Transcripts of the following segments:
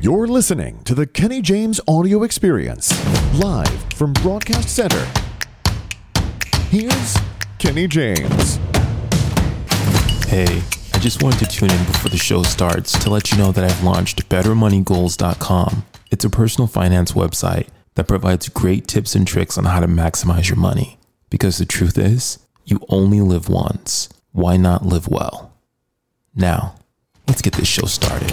You're listening to the Kenny James audio experience, live from Broadcast Center. Here's Kenny James. Hey, I just wanted to tune in before the show starts to let you know that I've launched BetterMoneyGoals.com. It's a personal finance website that provides great tips and tricks on how to maximize your money. Because the truth is, you only live once. Why not live well? Now, let's get this show started.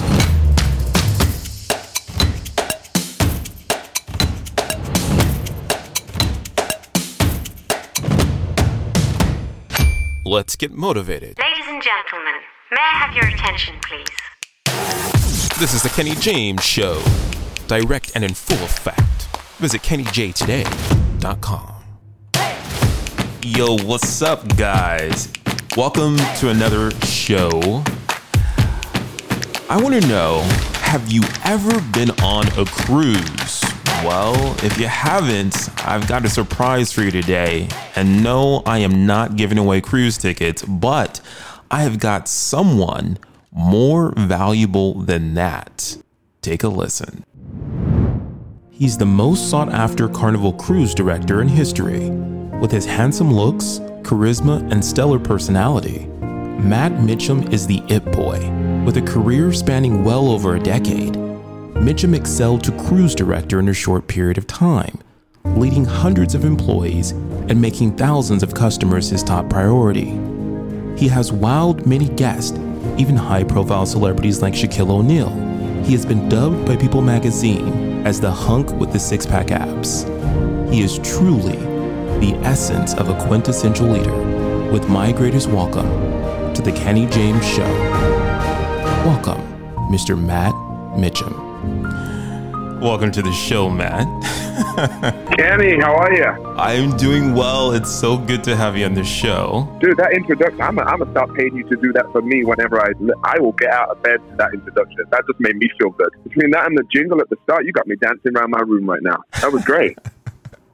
Let's get motivated. Ladies and gentlemen, may I have your attention, please? This is the Kenny James Show. Direct and in full effect. Visit KennyJtoday.com. Yo, what's up, guys? Welcome to another show. I want to know have you ever been on a cruise? Well, if you haven't, I've got a surprise for you today. And no, I am not giving away cruise tickets, but I have got someone more valuable than that. Take a listen. He's the most sought after Carnival cruise director in history. With his handsome looks, charisma, and stellar personality, Matt Mitcham is the it boy. With a career spanning well over a decade, Mitcham excelled to cruise director in a short period of time, leading hundreds of employees and making thousands of customers his top priority. He has wowed many guests, even high profile celebrities like Shaquille O'Neal. He has been dubbed by People magazine as the hunk with the six pack abs. He is truly the essence of a quintessential leader. With my greatest welcome to the Kenny James Show. Welcome, Mr. Matt Mitcham. Welcome to the show, Matt. Kenny, how are you? I'm doing well. It's so good to have you on the show. Dude, that introduction, I'm going to start paying you to do that for me whenever I I will get out of bed to that introduction. That just made me feel good. Between that and the jingle at the start, you got me dancing around my room right now. That was great.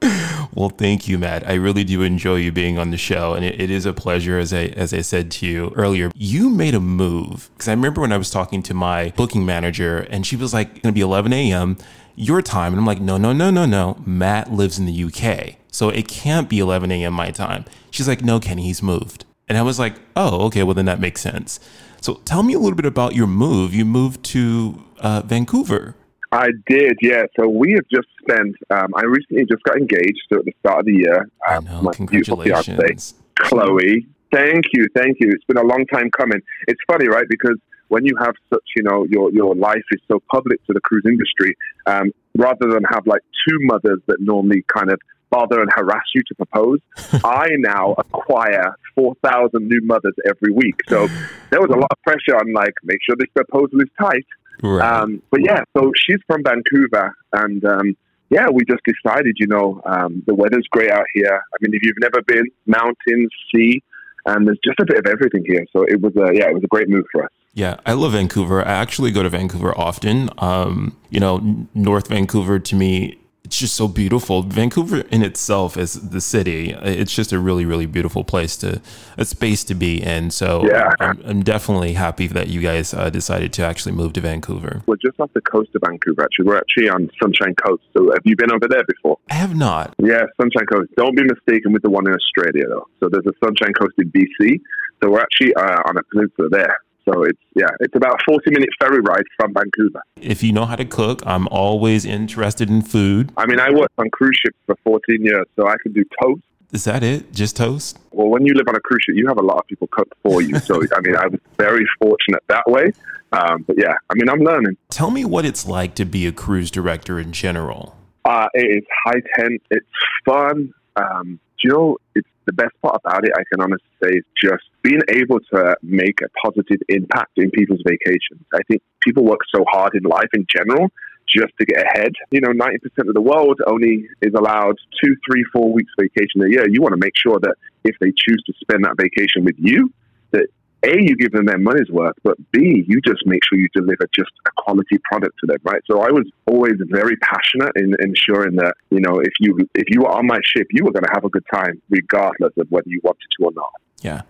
Well, thank you, Matt. I really do enjoy you being on the show, and it, it is a pleasure. As I as I said to you earlier, you made a move because I remember when I was talking to my booking manager, and she was like, "It's "Going to be 11 a.m. your time," and I'm like, "No, no, no, no, no. Matt lives in the UK, so it can't be 11 a.m. my time." She's like, "No, Kenny, he's moved," and I was like, "Oh, okay. Well, then that makes sense." So tell me a little bit about your move. You moved to uh, Vancouver. I did, yeah. So we have just spent. Um, I recently just got engaged. So at the start of the year, I um, know. my beautiful fiance, Congratulations. Chloe. Thank you, thank you. It's been a long time coming. It's funny, right? Because when you have such, you know, your your life is so public to the cruise industry, um, rather than have like two mothers that normally kind of bother and harass you to propose, I now acquire four thousand new mothers every week. So there was a lot of pressure on like make sure this proposal is tight. Right. Um, but yeah, so she's from Vancouver, and um, yeah, we just decided, you know, um, the weather's great out here. I mean, if you've never been, mountains, sea, and there's just a bit of everything here. So it was a yeah, it was a great move for us. Yeah, I love Vancouver. I actually go to Vancouver often. Um, you know, North Vancouver to me, it's just so beautiful. Vancouver in itself as the city, it's just a really, really beautiful place to, a space to be in. So Yeah. I'm, I'm definitely happy that you guys uh, decided to actually move to Vancouver. We're just off the coast of Vancouver. Actually, we're actually on Sunshine Coast. So have you been over there before? I have not. Yeah, Sunshine Coast. Don't be mistaken with the one in Australia, though. So there's a Sunshine Coast in BC. So we're actually uh, on a peninsula there. So it's yeah, it's about a 40 minute ferry ride from Vancouver. If you know how to cook, I'm always interested in food. I mean, I worked on cruise ships for 14 years, so I can do toast. Is that it? Just toast? Well, when you live on a cruise ship, you have a lot of people cook for you. So, I mean, I was very fortunate that way. Um, but yeah, I mean, I'm learning. Tell me what it's like to be a cruise director in general. Uh, it is high tense. It's fun. Um, you know, it's the best part about it, I can honestly say, is just being able to make a positive impact in people's vacations. I think people work so hard in life in general just to get ahead. You know, 90% of the world only is allowed two, three, four weeks vacation a year. You want to make sure that if they choose to spend that vacation with you, that A, you give them their money's worth, but B, you just make sure you deliver just a quality product to them, right? So I was always very passionate in ensuring that, you know, if you if you were on my ship, you were going to have a good time, regardless of whether you wanted to or not. Yeah.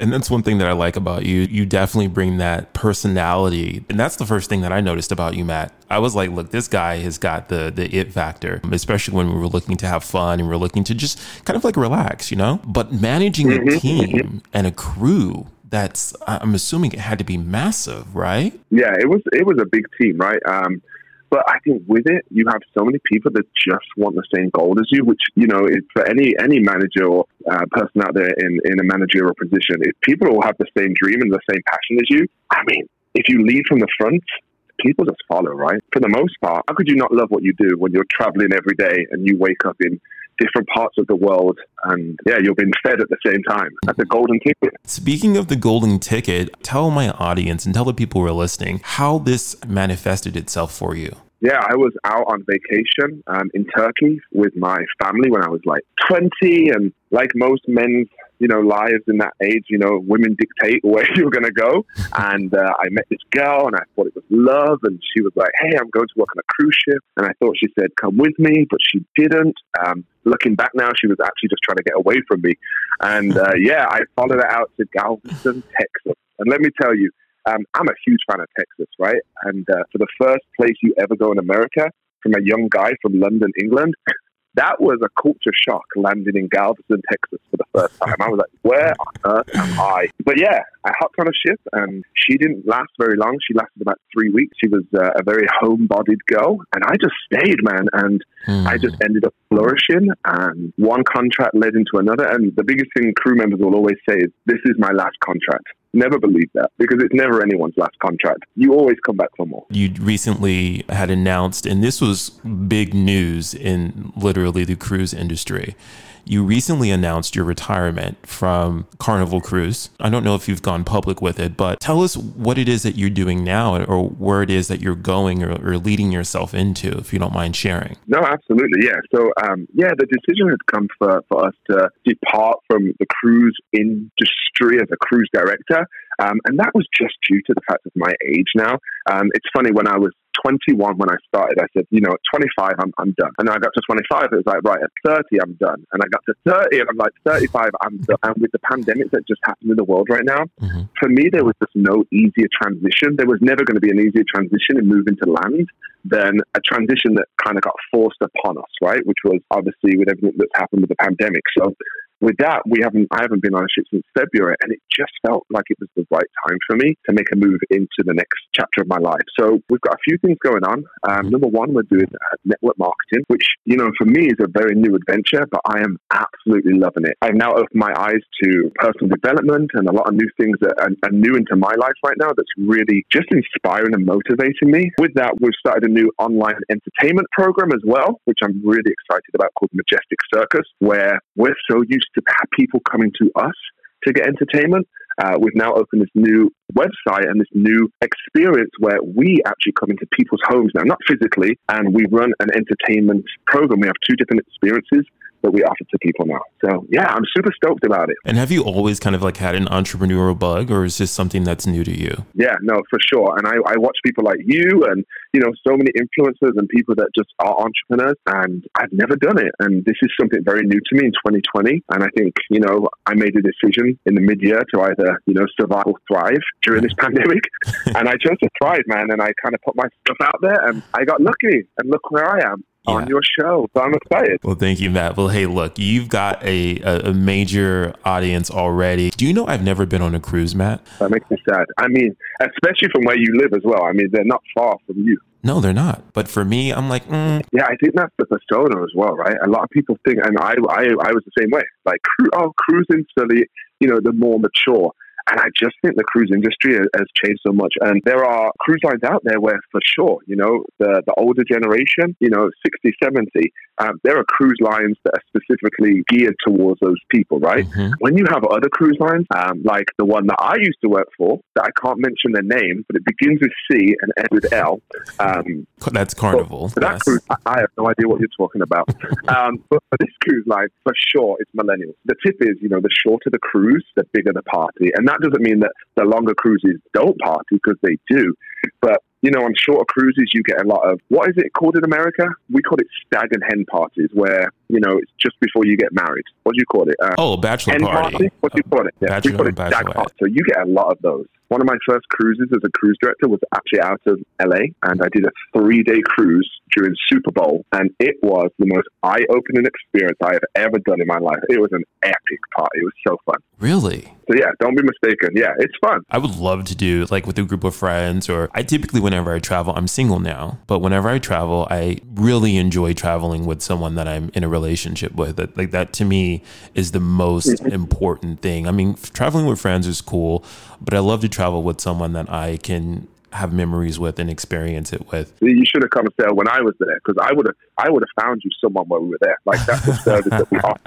And that's one thing that I like about you. You definitely bring that personality. And that's the first thing that I noticed about you, Matt. I was like, look, this guy has got the the it factor, especially when we were looking to have fun and we are looking to just kind of like relax, you know? But managing a Mm-hmm. team and a crew that's I'm assuming it had to be massive, right? Yeah, it was it was a big team, right? Um, but I think with it, you have so many people that just want the same goal as you, which you know, is for any any manager or uh, person out there in in a managerial position, if people all have the same dream and the same passion as you, I mean, if you lead from the front. People just follow, right? For the most part, how could you not love what you do when you're traveling every day and you wake up in different parts of the world and yeah, you're being fed at the same time at the golden ticket. Speaking of the golden ticket, tell my audience and tell the people who are listening how this manifested itself for you. Yeah, I was out on vacation um, in Turkey with my family when I was like 20. And like most men's, you know, lives in that age, you know, women dictate where you're going to go. And uh, I met this girl and I thought it was love. And she was like, hey, I'm going to work on a cruise ship. And I thought she said, come with me, but she didn't. Um, looking back now, she was actually just trying to get away from me. And uh, yeah, I followed her out to Galveston, Texas. And let me tell you, um, I'm a huge fan of Texas, right? And uh, for the first place you ever go in America, from a young guy from London, England, that was a culture shock landing in Galveston, Texas for the first time. I was like, where on earth am I? But yeah, I hopped on a ship and she didn't last very long. She lasted about three weeks. She was uh, a very home-bodied girl. And I just stayed, man. And I just ended up flourishing and one contract led into another. And the biggest thing crew members will always say is, this is my last contract. Never believe that because it's never anyone's last contract. You always come back for more. You recently had announced, and this was big news in literally the cruise industry. You recently announced your retirement from Carnival Cruise. I don't know if you've gone public with it, but tell us what it is that you're doing now or where it is that you're going or, or leading yourself into, if you don't mind sharing. No, absolutely. Yeah. So, um, yeah, the decision has come for, for us to depart from the cruise industry as a cruise director. Um, and that was just due to the fact of my age now. Um, it's funny, when I was 21 when I started, I said, you know, at 25, I'm, I'm done. And then I got to 25, it was like, right, at 30, I'm done. And I got to 30, and I'm like, 35, I'm done. And with the pandemic that just happened in the world right now, Mhm. for me, there was just no easier transition. There was never going to be an easier transition in moving to land than a transition that kind of got forced upon us, right? Which was obviously with everything that's happened with the pandemic. So with that, we haven't I haven't been on a ship since February, and it just felt like it was the right time for me to make a move into the next chapter of my life. So we've got a few things going on. Um, number one, we're doing uh, network marketing, which you know for me is a very new adventure, but I am absolutely loving it. I've now opened my eyes to personal development and a lot of new things that are, are new into my life right now. That's really just inspiring and motivating me. With that, we've started a new online entertainment program as well, which I'm really excited about called Majestic Circus, where we're so used to have people coming to us to get entertainment. Uh, we've now opened this new website and this new experience where we actually come into people's homes now, not physically, and we run an entertainment program. We have two different experiences that we offer to people now. So yeah, I'm super stoked about it. And have you always kind of like had an entrepreneurial bug or is this something that's new to you? Yeah, no, for sure. And I, I watch people like you and, you know, so many influencers and people that just are entrepreneurs and I've never done it. And this is something very new to me in 2020. And I think, you know, I made a decision in the mid year to either, you know, survive or thrive during this pandemic. and I chose to thrive, man. And I kind of put my stuff out there and I got lucky. And look where I am. On your show. So I'm excited. Well, thank you, Matt. Well, hey, look, you've got a, a, a major audience already. Do you know I've never been on a cruise, Matt? That makes me sad. I mean, especially from where you live as well. I mean, they're not far from you. No, they're not. But for me, I'm like, mm, Yeah, I think that's the persona as well, right? A lot of people think, and I, I, I was the same way. Like, cru- oh, cruising's the, you know, the more mature. And I just think the cruise industry has, changed so much. And there are cruise lines out there where, for sure, you know, the, the older generation, you know, 60, 70, um, there are cruise lines that are specifically geared towards those people, right? mhm. When you have other cruise lines, um, like the one that I used to work for, that I can't mention their name, but it begins with C and ends with L. Um, that's Carnival. that yes. cruise, I- I have no idea what you're talking about. um, but for this cruise line, for sure, it's millennials. The tip is, you know, the shorter the cruise, the bigger the party. And that doesn't mean that the longer cruises don't party, because they do. But, you know, on shorter cruises, you get a lot of, what is it called in America? We call it stag and hen parties, where you know, it's just before you get married. What do you call it? Uh, oh, bachelor hen party. What do you call it? Yeah, Bachelor we call it jag party. So you get a lot of those. One of my first cruises as a cruise director was actually out of LA, and I did a three day cruise during Super Bowl, and it was the most eye opening experience I have ever done in my life. It was an epic party. It was so fun. Really? So yeah, don't be mistaken. Yeah, it's fun. I would love to do like with a group of friends, or I typically, whenever I travel, I'm single now, but whenever I travel, I really enjoy traveling with someone that I'm in a relationship with. That, like that to me is the most mm-hmm. important thing. I mean, traveling with friends is cool, but I love to travel with someone that I can have memories with and experience it with. You should have come and sail when I was there because I would have I would have found you someone while we were there. Like that's the service that we offer.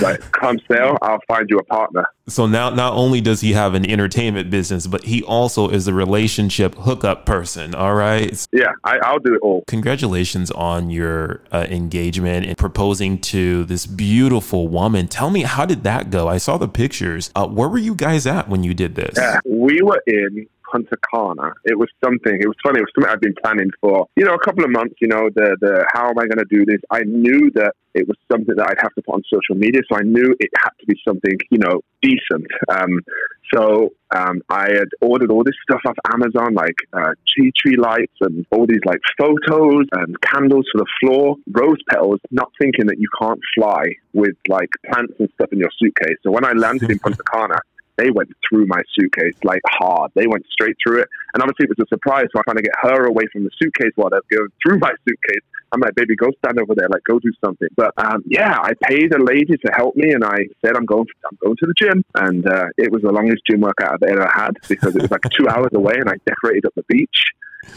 Like come sail, I'll find you a partner. So now, not only does he have an entertainment business, but he also is a relationship hookup person. All right. Yeah, I, I'll do it all. Congratulations on your uh, engagement and proposing to this beautiful woman. Tell me, how did that go? I saw the pictures. Uh, where were you guys at when you did this? Yeah, we were in Punta Cana. It was something. It was funny. It was something I've been planning for, you know, a couple of months. You know, the the how am I going to do this? I knew that it was something that I'd have to put on social media, so I knew it had to be something, you know, decent. Um, so um, I had ordered all this stuff off Amazon, like uh, tea tree lights and all these like photos and candles for the floor, rose petals. Not thinking that you can't fly with like plants and stuff in your suitcase. So when I landed in Punta Cana they went through my suitcase like hard. They went straight through it. And obviously it was a surprise. So I'm trying to get her away from the suitcase while they're going through my suitcase. I'm like, baby, go stand over there. Like, go do something. But um, yeah, I paid a lady to help me, and I said I'm going. I'm going to the gym, and uh, it was the longest gym workout I've ever had because it was like two hours away, and I decorated up the beach.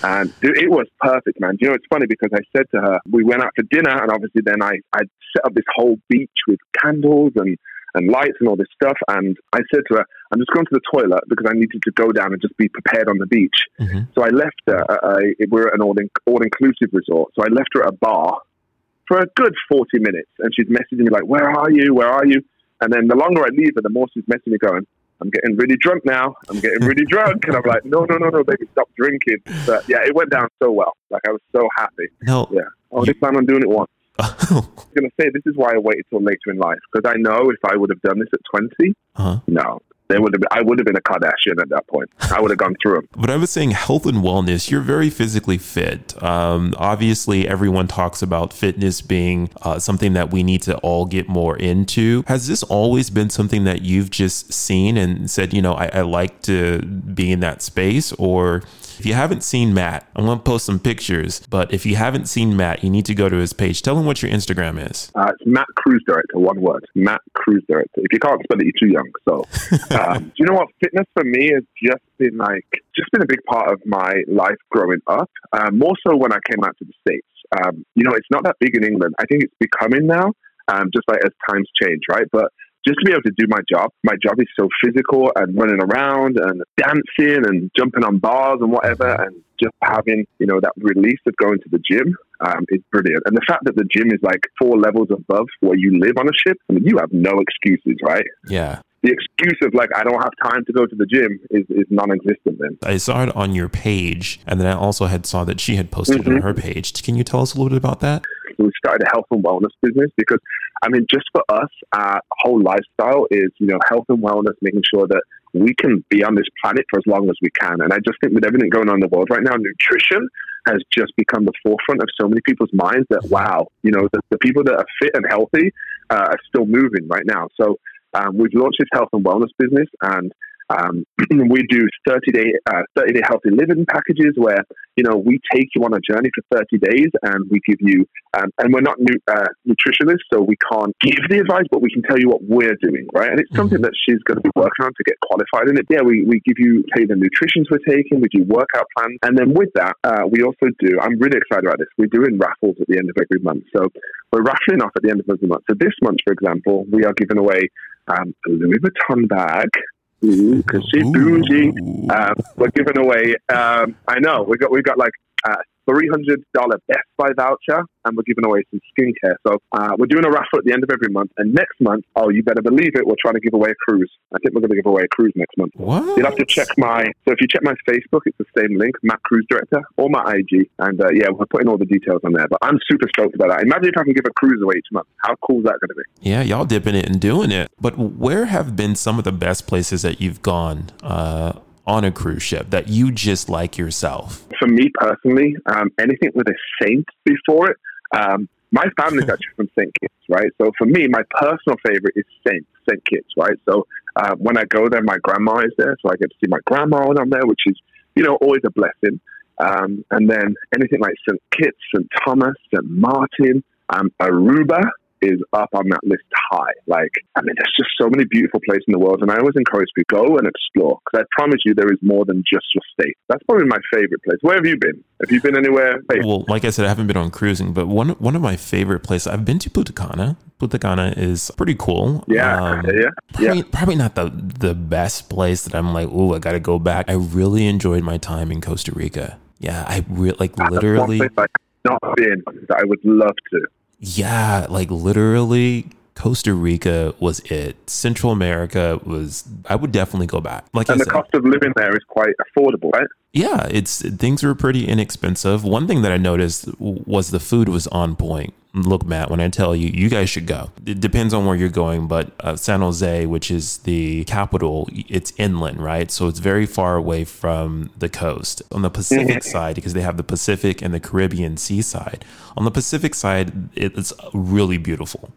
And it was perfect, man. You know, it's funny because I said to her, we went out for dinner, and obviously then I I set up this whole beach with candles and and lights and all this stuff. And I said to her, I'm just going to the toilet because I needed to go down and just be prepared on the beach. Mhm. So I left her. At a, we're at an all, all inclusive resort. So I left her at a bar for a good 40 minutes. And she's messaging me like, Where are you? Where are you? And then the longer I leave her, the more she's messaging me going, I'm getting really drunk now. I'm getting really drunk. And I'm like, no, no, no, no, baby, stop drinking. But yeah, it went down so well. Like I was so happy. No. Yeah. Oh, this time I'm doing it once. I was going to say, this is why I waited till later in life. Because I know if I would have done this at 20, uh-huh. no. There would have been, I would have been a Kardashian at that point. I would have gone through them. But I was saying health and wellness, you're very physically fit. Um, obviously, everyone talks about fitness being uh, something that we need to all get more into. Has this always been something that you've just seen and said, you know, I, I like to be in that space? Or if you haven't seen Matt, I'm going to post some pictures. But if you haven't seen Matt, you need to go to his page. Tell him what your Instagram is. Uh, it's Matt Cruise Director, one word. Matt Cruise Director. If you can't spell it, you're too young. So, um, do you know what? Fitness for me has just been like, just been a big part of my life growing up. Um, more so when I came out to the States. Um, you know, it's not that big in England. I think it's becoming now, um, just like as times change, right? But just to be able to do my job, my job is so physical and running around and dancing and jumping on bars and whatever, and just having you know that release of going to the gym um, is brilliant. And the fact that the gym is like four levels above where you live on a ship, I mean, you have no excuses, right? Yeah. The excuse of like I don't have time to go to the gym is, is non-existent. Then I saw it on your page, and then I also had saw that she had posted it on her page. Can you tell us a little bit about that? we started a health and wellness business because I mean, just for us, our whole lifestyle is you know health and wellness, making sure that we can be on this planet for as long as we can. And I just think with everything going on in the world right now, nutrition has just become the forefront of so many people's minds that wow, you know, the, the people that are fit and healthy uh, are still moving right now. So um, we've launched this health and wellness business, and um, we do 30 day uh, 30 day healthy living packages where you know we take you on a journey for 30 days and we give you um, and we're not nu- uh, nutritionists so we can't give the advice but we can tell you what we're doing right? And it's something that she's going to be working on to get qualified in it. Yeah we, we give you the nutritions we're taking we do workout plans and then with that uh, we also do I'm really excited about this we're doing raffles at the end of every month. So we're raffling off at the end of every month. So this month for example we are giving away um, a Louis Vuitton bag because she's bougie. Um, we're giving away. Um, I know we got we got like uh, $300 Best Buy voucher, and we're giving away some skincare. So uh, we're doing a raffle at the end of every month. And next month, oh, you better believe it, we're trying to give away a cruise. I think we're going to give away a cruise next month. What? You'll have to check my, so if you check my Facebook, it's the same link, Matt Cruise Director, or my IG. And uh, yeah, we're putting all the details on there. But I'm super stoked about that. Imagine if I can give a cruise away each month. How cool is that going to be? Yeah, y'all dipping it and doing it. But where have been some of the best places that you've gone uh, on a cruise ship that you just like yourself? For me personally, um, anything with a saint before it. Um, my family's actually from St. Kitts, right? So for me, my personal favorite is Saint St. Kitts, right? So uh, when I go there, my grandma is there, so I get to see my grandma when I'm there, which is you know always a blessing. Um, and then anything like St. Kitts, St. Thomas, St. Martin, um, Aruba is up on that list high. Like, I mean, there's just so many beautiful places in the world, and I always encourage people to go and explore because I promise you there is more than just your state. That's probably my favorite place. Where have you been? Have you been anywhere? Well, like I said, I haven't been on cruising, but one one of my favorite places I've been to Punta Cana. Punta Cana is pretty cool. yeah, Um, yeah, yeah. Probably, probably not the the best place that I'm like, oh, I got to go back. I really enjoyed my time in Costa Rica. Yeah, I re- like That's literally. one place I've not been that I would love to. Yeah, like literally Costa Rica was it. Central America was I would definitely go back. Like And I the said, cost of living there is quite affordable, right? yeah, it's things were pretty inexpensive. One thing that I noticed was the food was on point. Look, Matt, when I tell you, you guys should go. It depends on where you're going, but uh, San Jose, which is the capital, it's inland, right? So it's very far away from the coast. On the Pacific side, because they have the Pacific and the Caribbean seaside. On the Pacific side, it's really beautiful.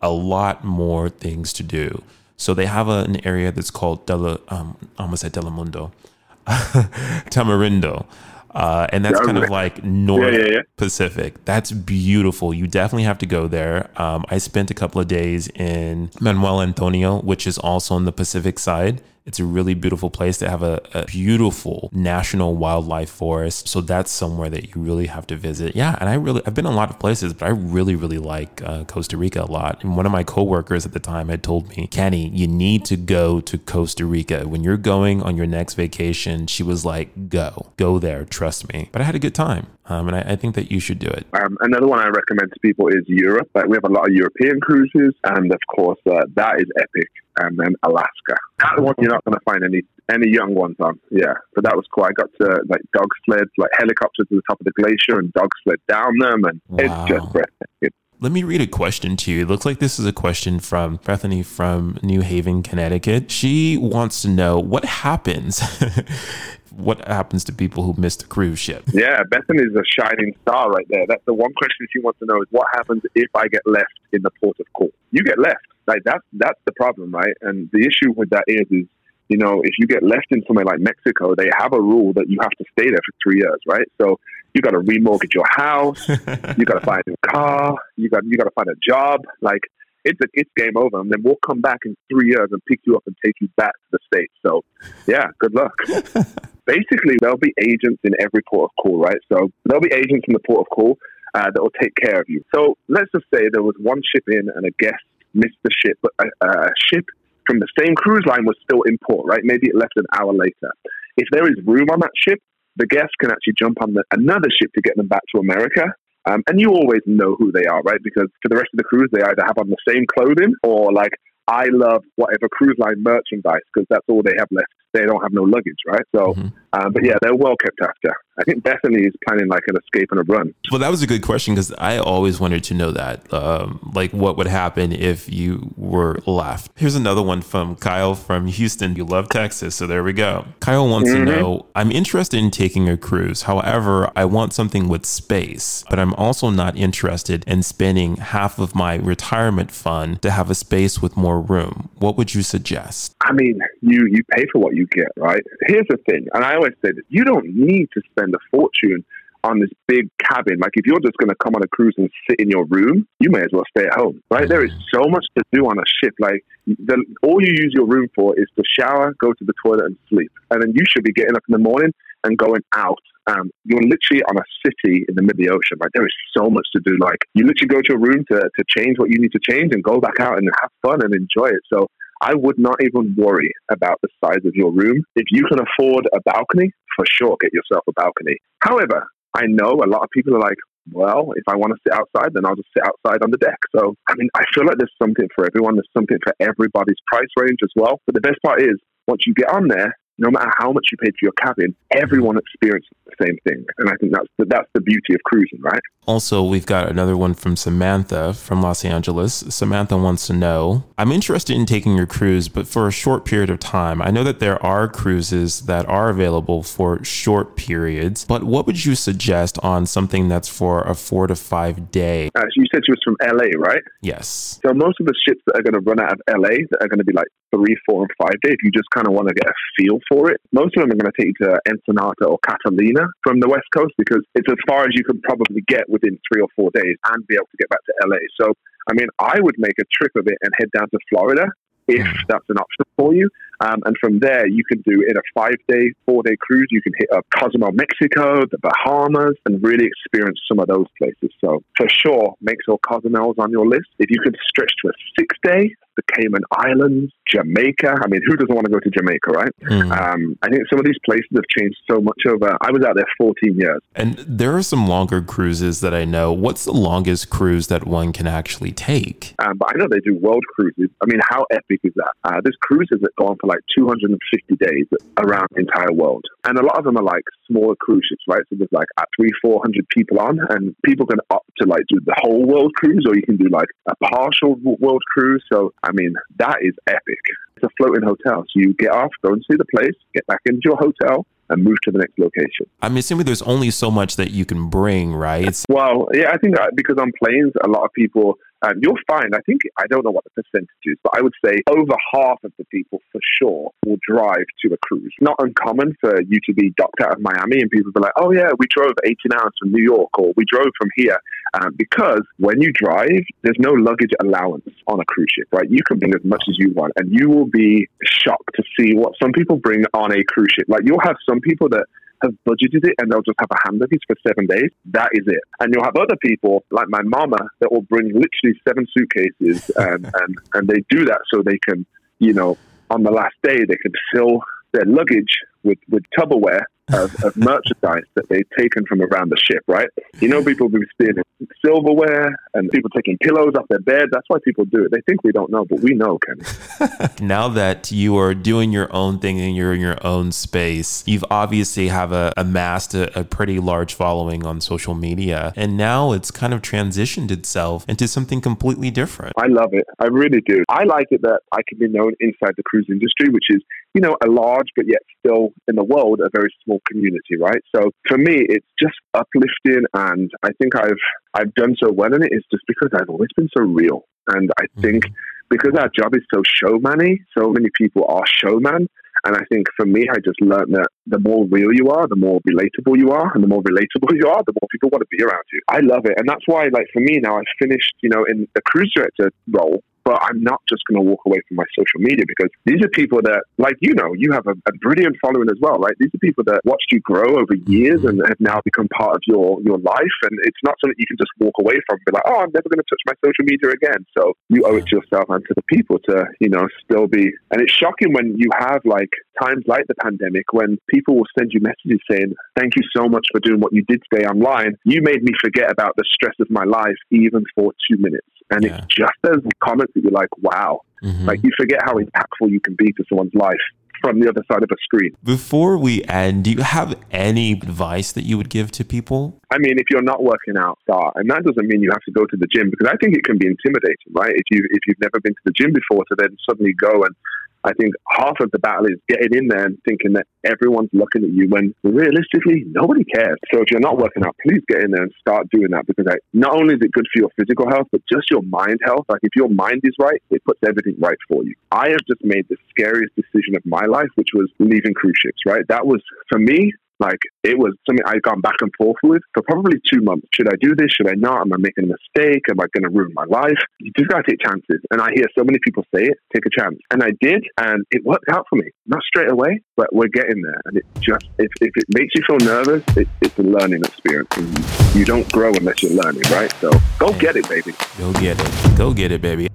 A lot more things to do. So they have a, an area that's called Dela, um, I almost said Telemundo, Tamarindo. Uh, and that's kind of like North Yeah, yeah, yeah. Pacific. That's beautiful. You definitely have to go there. Um, I spent a couple of days in Manuel Antonio, which is also on the Pacific side. It's a really beautiful place. They have a, a beautiful national wildlife forest. So that's somewhere that you really have to visit. Yeah. And I really, I've been a lot of places, but I really, really like uh, Costa Rica a lot. And one of my coworkers at the time had told me, Kenny, you need to go to Costa Rica. When you're going on your next vacation, she was like, go, go there. Trust me. But I had a good time. Um, and I, I think that you should do it. Um, another one I recommend to people is Europe. Like we have a lot of European cruises, and of course uh, that is epic. And then Alaska. That one you're not going to find any any young ones on. Yeah, but that was cool. I got to like dog sleds, like helicopters to the top of the glacier, and dog sled down them, and Wow. it's just breathtaking. Let me read a question to you. It looks like this is a question from Bethany from New Haven, Connecticut. She wants to know what happens. what happens to people who miss the cruise ship? Yeah, Bethany is a shining star right there. That's the one question she wants to know is what happens if I get left in the port of call? You get left. Like that's that's the problem, right? And the issue with that is is you know, if you get left in somewhere like Mexico, they have a rule that you have to stay there for three years, right? So you got to remortgage your house, you got to find a new car, you got you got to find a job. Like it's a, it's game over, and then we'll come back in three years and pick you up and take you back to the states. So yeah, good luck. Basically, there'll be agents in every port of call, right? So there'll be agents in the port of call uh, that will take care of you. So let's just say there was one ship in and a guest missed the ship, but a, a ship from the same cruise line was still in port, right? Maybe it left an hour later. If there is room on that ship, the guests can actually jump on the, another ship to get them back to America. Um, and you always know who they are, right? Because for the rest of the cruise, they either have on the same clothing or like I love whatever cruise line merchandise because that's all they have left. They don't have no luggage, right? So, Mhm. um, but yeah, they're well kept after. I think Bethany is planning like an escape and a run. Well, that was a good question because I always wanted to know that. Um, like, what would happen if you were left? Here's another one from Kyle from Houston. You love Texas, so there we go. Kyle wants to know I'm interested in taking a cruise. However, I want something with space, but I'm also not interested in spending half of my retirement fund to have a space with more room. What would you suggest? I mean, you you pay for what you get, right? Here's the thing, and I always say this: you don't need to spend a fortune on this big cabin. Like, if you're just going to come on a cruise and sit in your room, you may as well stay at home, right? There is so much to do on a ship. Like, the, all you use your room for is to shower, go to the toilet, and sleep, and then you should be getting up in the morning and going out. Um, you're literally on a city in the middle of the ocean. Like, there is so much to do. Like, you literally go to your room to to change what you need to change and go back out and have fun and enjoy it. So. I would not even worry about the size of your room. If you can afford a balcony, for sure, get yourself a balcony. However, I know a lot of people are like, well, if I want to sit outside, then I'll just sit outside on the deck. So, I mean, I feel like there's something for everyone. There's something for everybody's price range as well. But the best part is, once you get on there, no matter how much you paid for your cabin, everyone experiences the same thing. And I think that's the, that's the beauty of cruising, right? Also, we've got another one from Samantha from Los Angeles. Samantha wants to know I'm interested in taking your cruise, but for a short period of time. I know that there are cruises that are available for short periods, but what would you suggest on something that's for a four to five day? Uh, you said she was from LA, right? Yes. So most of the ships that are going to run out of LA that are going to be like three, four, and five days, you just kind of want to get a feel for it, most of them are going to take you to Ensenada or Catalina from the West Coast because it's as far as you can probably get within three or four days and be able to get back to LA. So, I mean, I would make a trip of it and head down to Florida if Hmm. that's an option for you. Um, and from there, you can do in a five day, four day cruise, you can hit up Cozumel, Mexico, the Bahamas, and really experience some of those places. So for sure, make sure Cozumel's on your list. If you can stretch to a six day, the Cayman Islands, Jamaica. I mean, who doesn't want to go to Jamaica, right? Mm. Um, I think some of these places have changed so much over. I was out there 14 years. And there are some longer cruises that I know. What's the longest cruise that one can actually take? Um, but I know they do world cruises. I mean, how epic is that? Uh, there's cruises that go on for like 250 days around the entire world. And a lot of them are like smaller cruise ships, right? So there's like three, 400 people on, and people can opt to like do the whole world cruise, or you can do like a partial world cruise. So, I mean, that is epic. It's a floating hotel. So you get off, go and see the place, get back into your hotel, and move to the next location. I'm assuming there's only so much that you can bring, right? Well, yeah, I think uh, because on planes, a lot of people, um, you'll find, I think, I don't know what the percentage is, but I would say over half of the people for sure will drive to a cruise. Not uncommon for you to be docked out of Miami and people be like, oh, yeah, we drove 18 hours from New York or we drove from here. Um, because when you drive, there's no luggage allowance on a cruise ship, right? You can bring as much as you want, and you will be shocked to see what some people bring on a cruise ship. Like, you'll have some people that have budgeted it and they'll just have a hand luggage for seven days. That is it. And you'll have other people like my mama that will bring literally seven suitcases and, um, and, and they do that so they can, you know, on the last day they can fill their luggage with, with Tupperware of, of merchandise that they've taken from around the ship, right? You know, people will be stealing silverware and people taking pillows off their bed. That's why people do it. They think we don't know, but we know, Kenny. now that you are doing your own thing and you're in your own space, you've obviously have a, amassed a, a pretty large following on social media, and now it's kind of transitioned itself into something completely different. I love it. I really do. I like it that I can be known inside the cruise industry, which is, you know, a large but yet still in the world a very small community, right? So for me, it's just uplifting, and I think I've I've done so well in it is just because I've always been so real, and I mm-hmm. think because our job is so showmanny, so many people are showman. And I think for me, I just learned that the more real you are, the more relatable you are, and the more relatable you are, the more people want to be around you. I love it, and that's why, like for me now, I've finished, you know, in the cruise director role, but I'm not just going to walk away from my social media because these are people that, like you know, you have a, a brilliant following as well, right? These are people that watched you grow over years mm-hmm. and have now become part of your your life, and it's not something you can just walk away from. And be like, oh, I'm never going to touch my social media again. So you owe it to yourself and to the people to, you know, still be. And it's shocking when you have like times like the pandemic when people will send you messages saying, "Thank you so much for doing what you did today online. You made me forget about the stress of my life even for two minutes." And Yeah. it's just those comments that you're like, "Wow." Mhm. Like you forget how impactful you can be to someone's life from the other side of a screen. Before we end, do you have any advice that you would give to people? I mean, if you're not working out, start, and that doesn't mean you have to go to the gym because I think it can be intimidating, right? If you if you've never been to the gym before, to then suddenly go and I think half of the battle is getting in there and thinking that everyone's looking at you when realistically nobody cares. So if you're not working out, please get in there and start doing that because I, not only is it good for your physical health, but just your mind health. Like if your mind is right, it puts everything right for you. I have just made the scariest decision of my life, which was leaving cruise ships. Right, that was for me like it was something I'd gone back and forth with for probably two months. Should I do this? Should I not? Am I making a mistake? Am I going to ruin my life? You just got to take chances. And I hear so many people say it, take a chance. And I did, and it worked out for me. Not straight away, but we're getting there. And it just, if, if it makes you feel nervous, it, it's a learning experience. And you, don't grow unless you're learning, right? So go get it, baby. Go get it. Go get it, baby.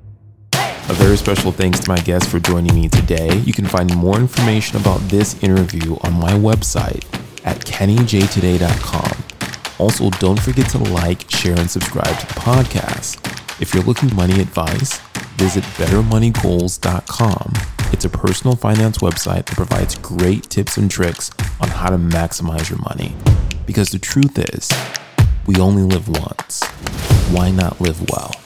A very special thanks to my guest for joining me today. You can find more information about this interview on my website at kennyjtoday.com. Also, don't forget to like, share, and subscribe to the podcast. If you're looking for money advice, visit bettermoneygoals.com. It's a personal finance website that provides great tips and tricks on how to maximize your money. Because the truth is, we only live once. Why not live well?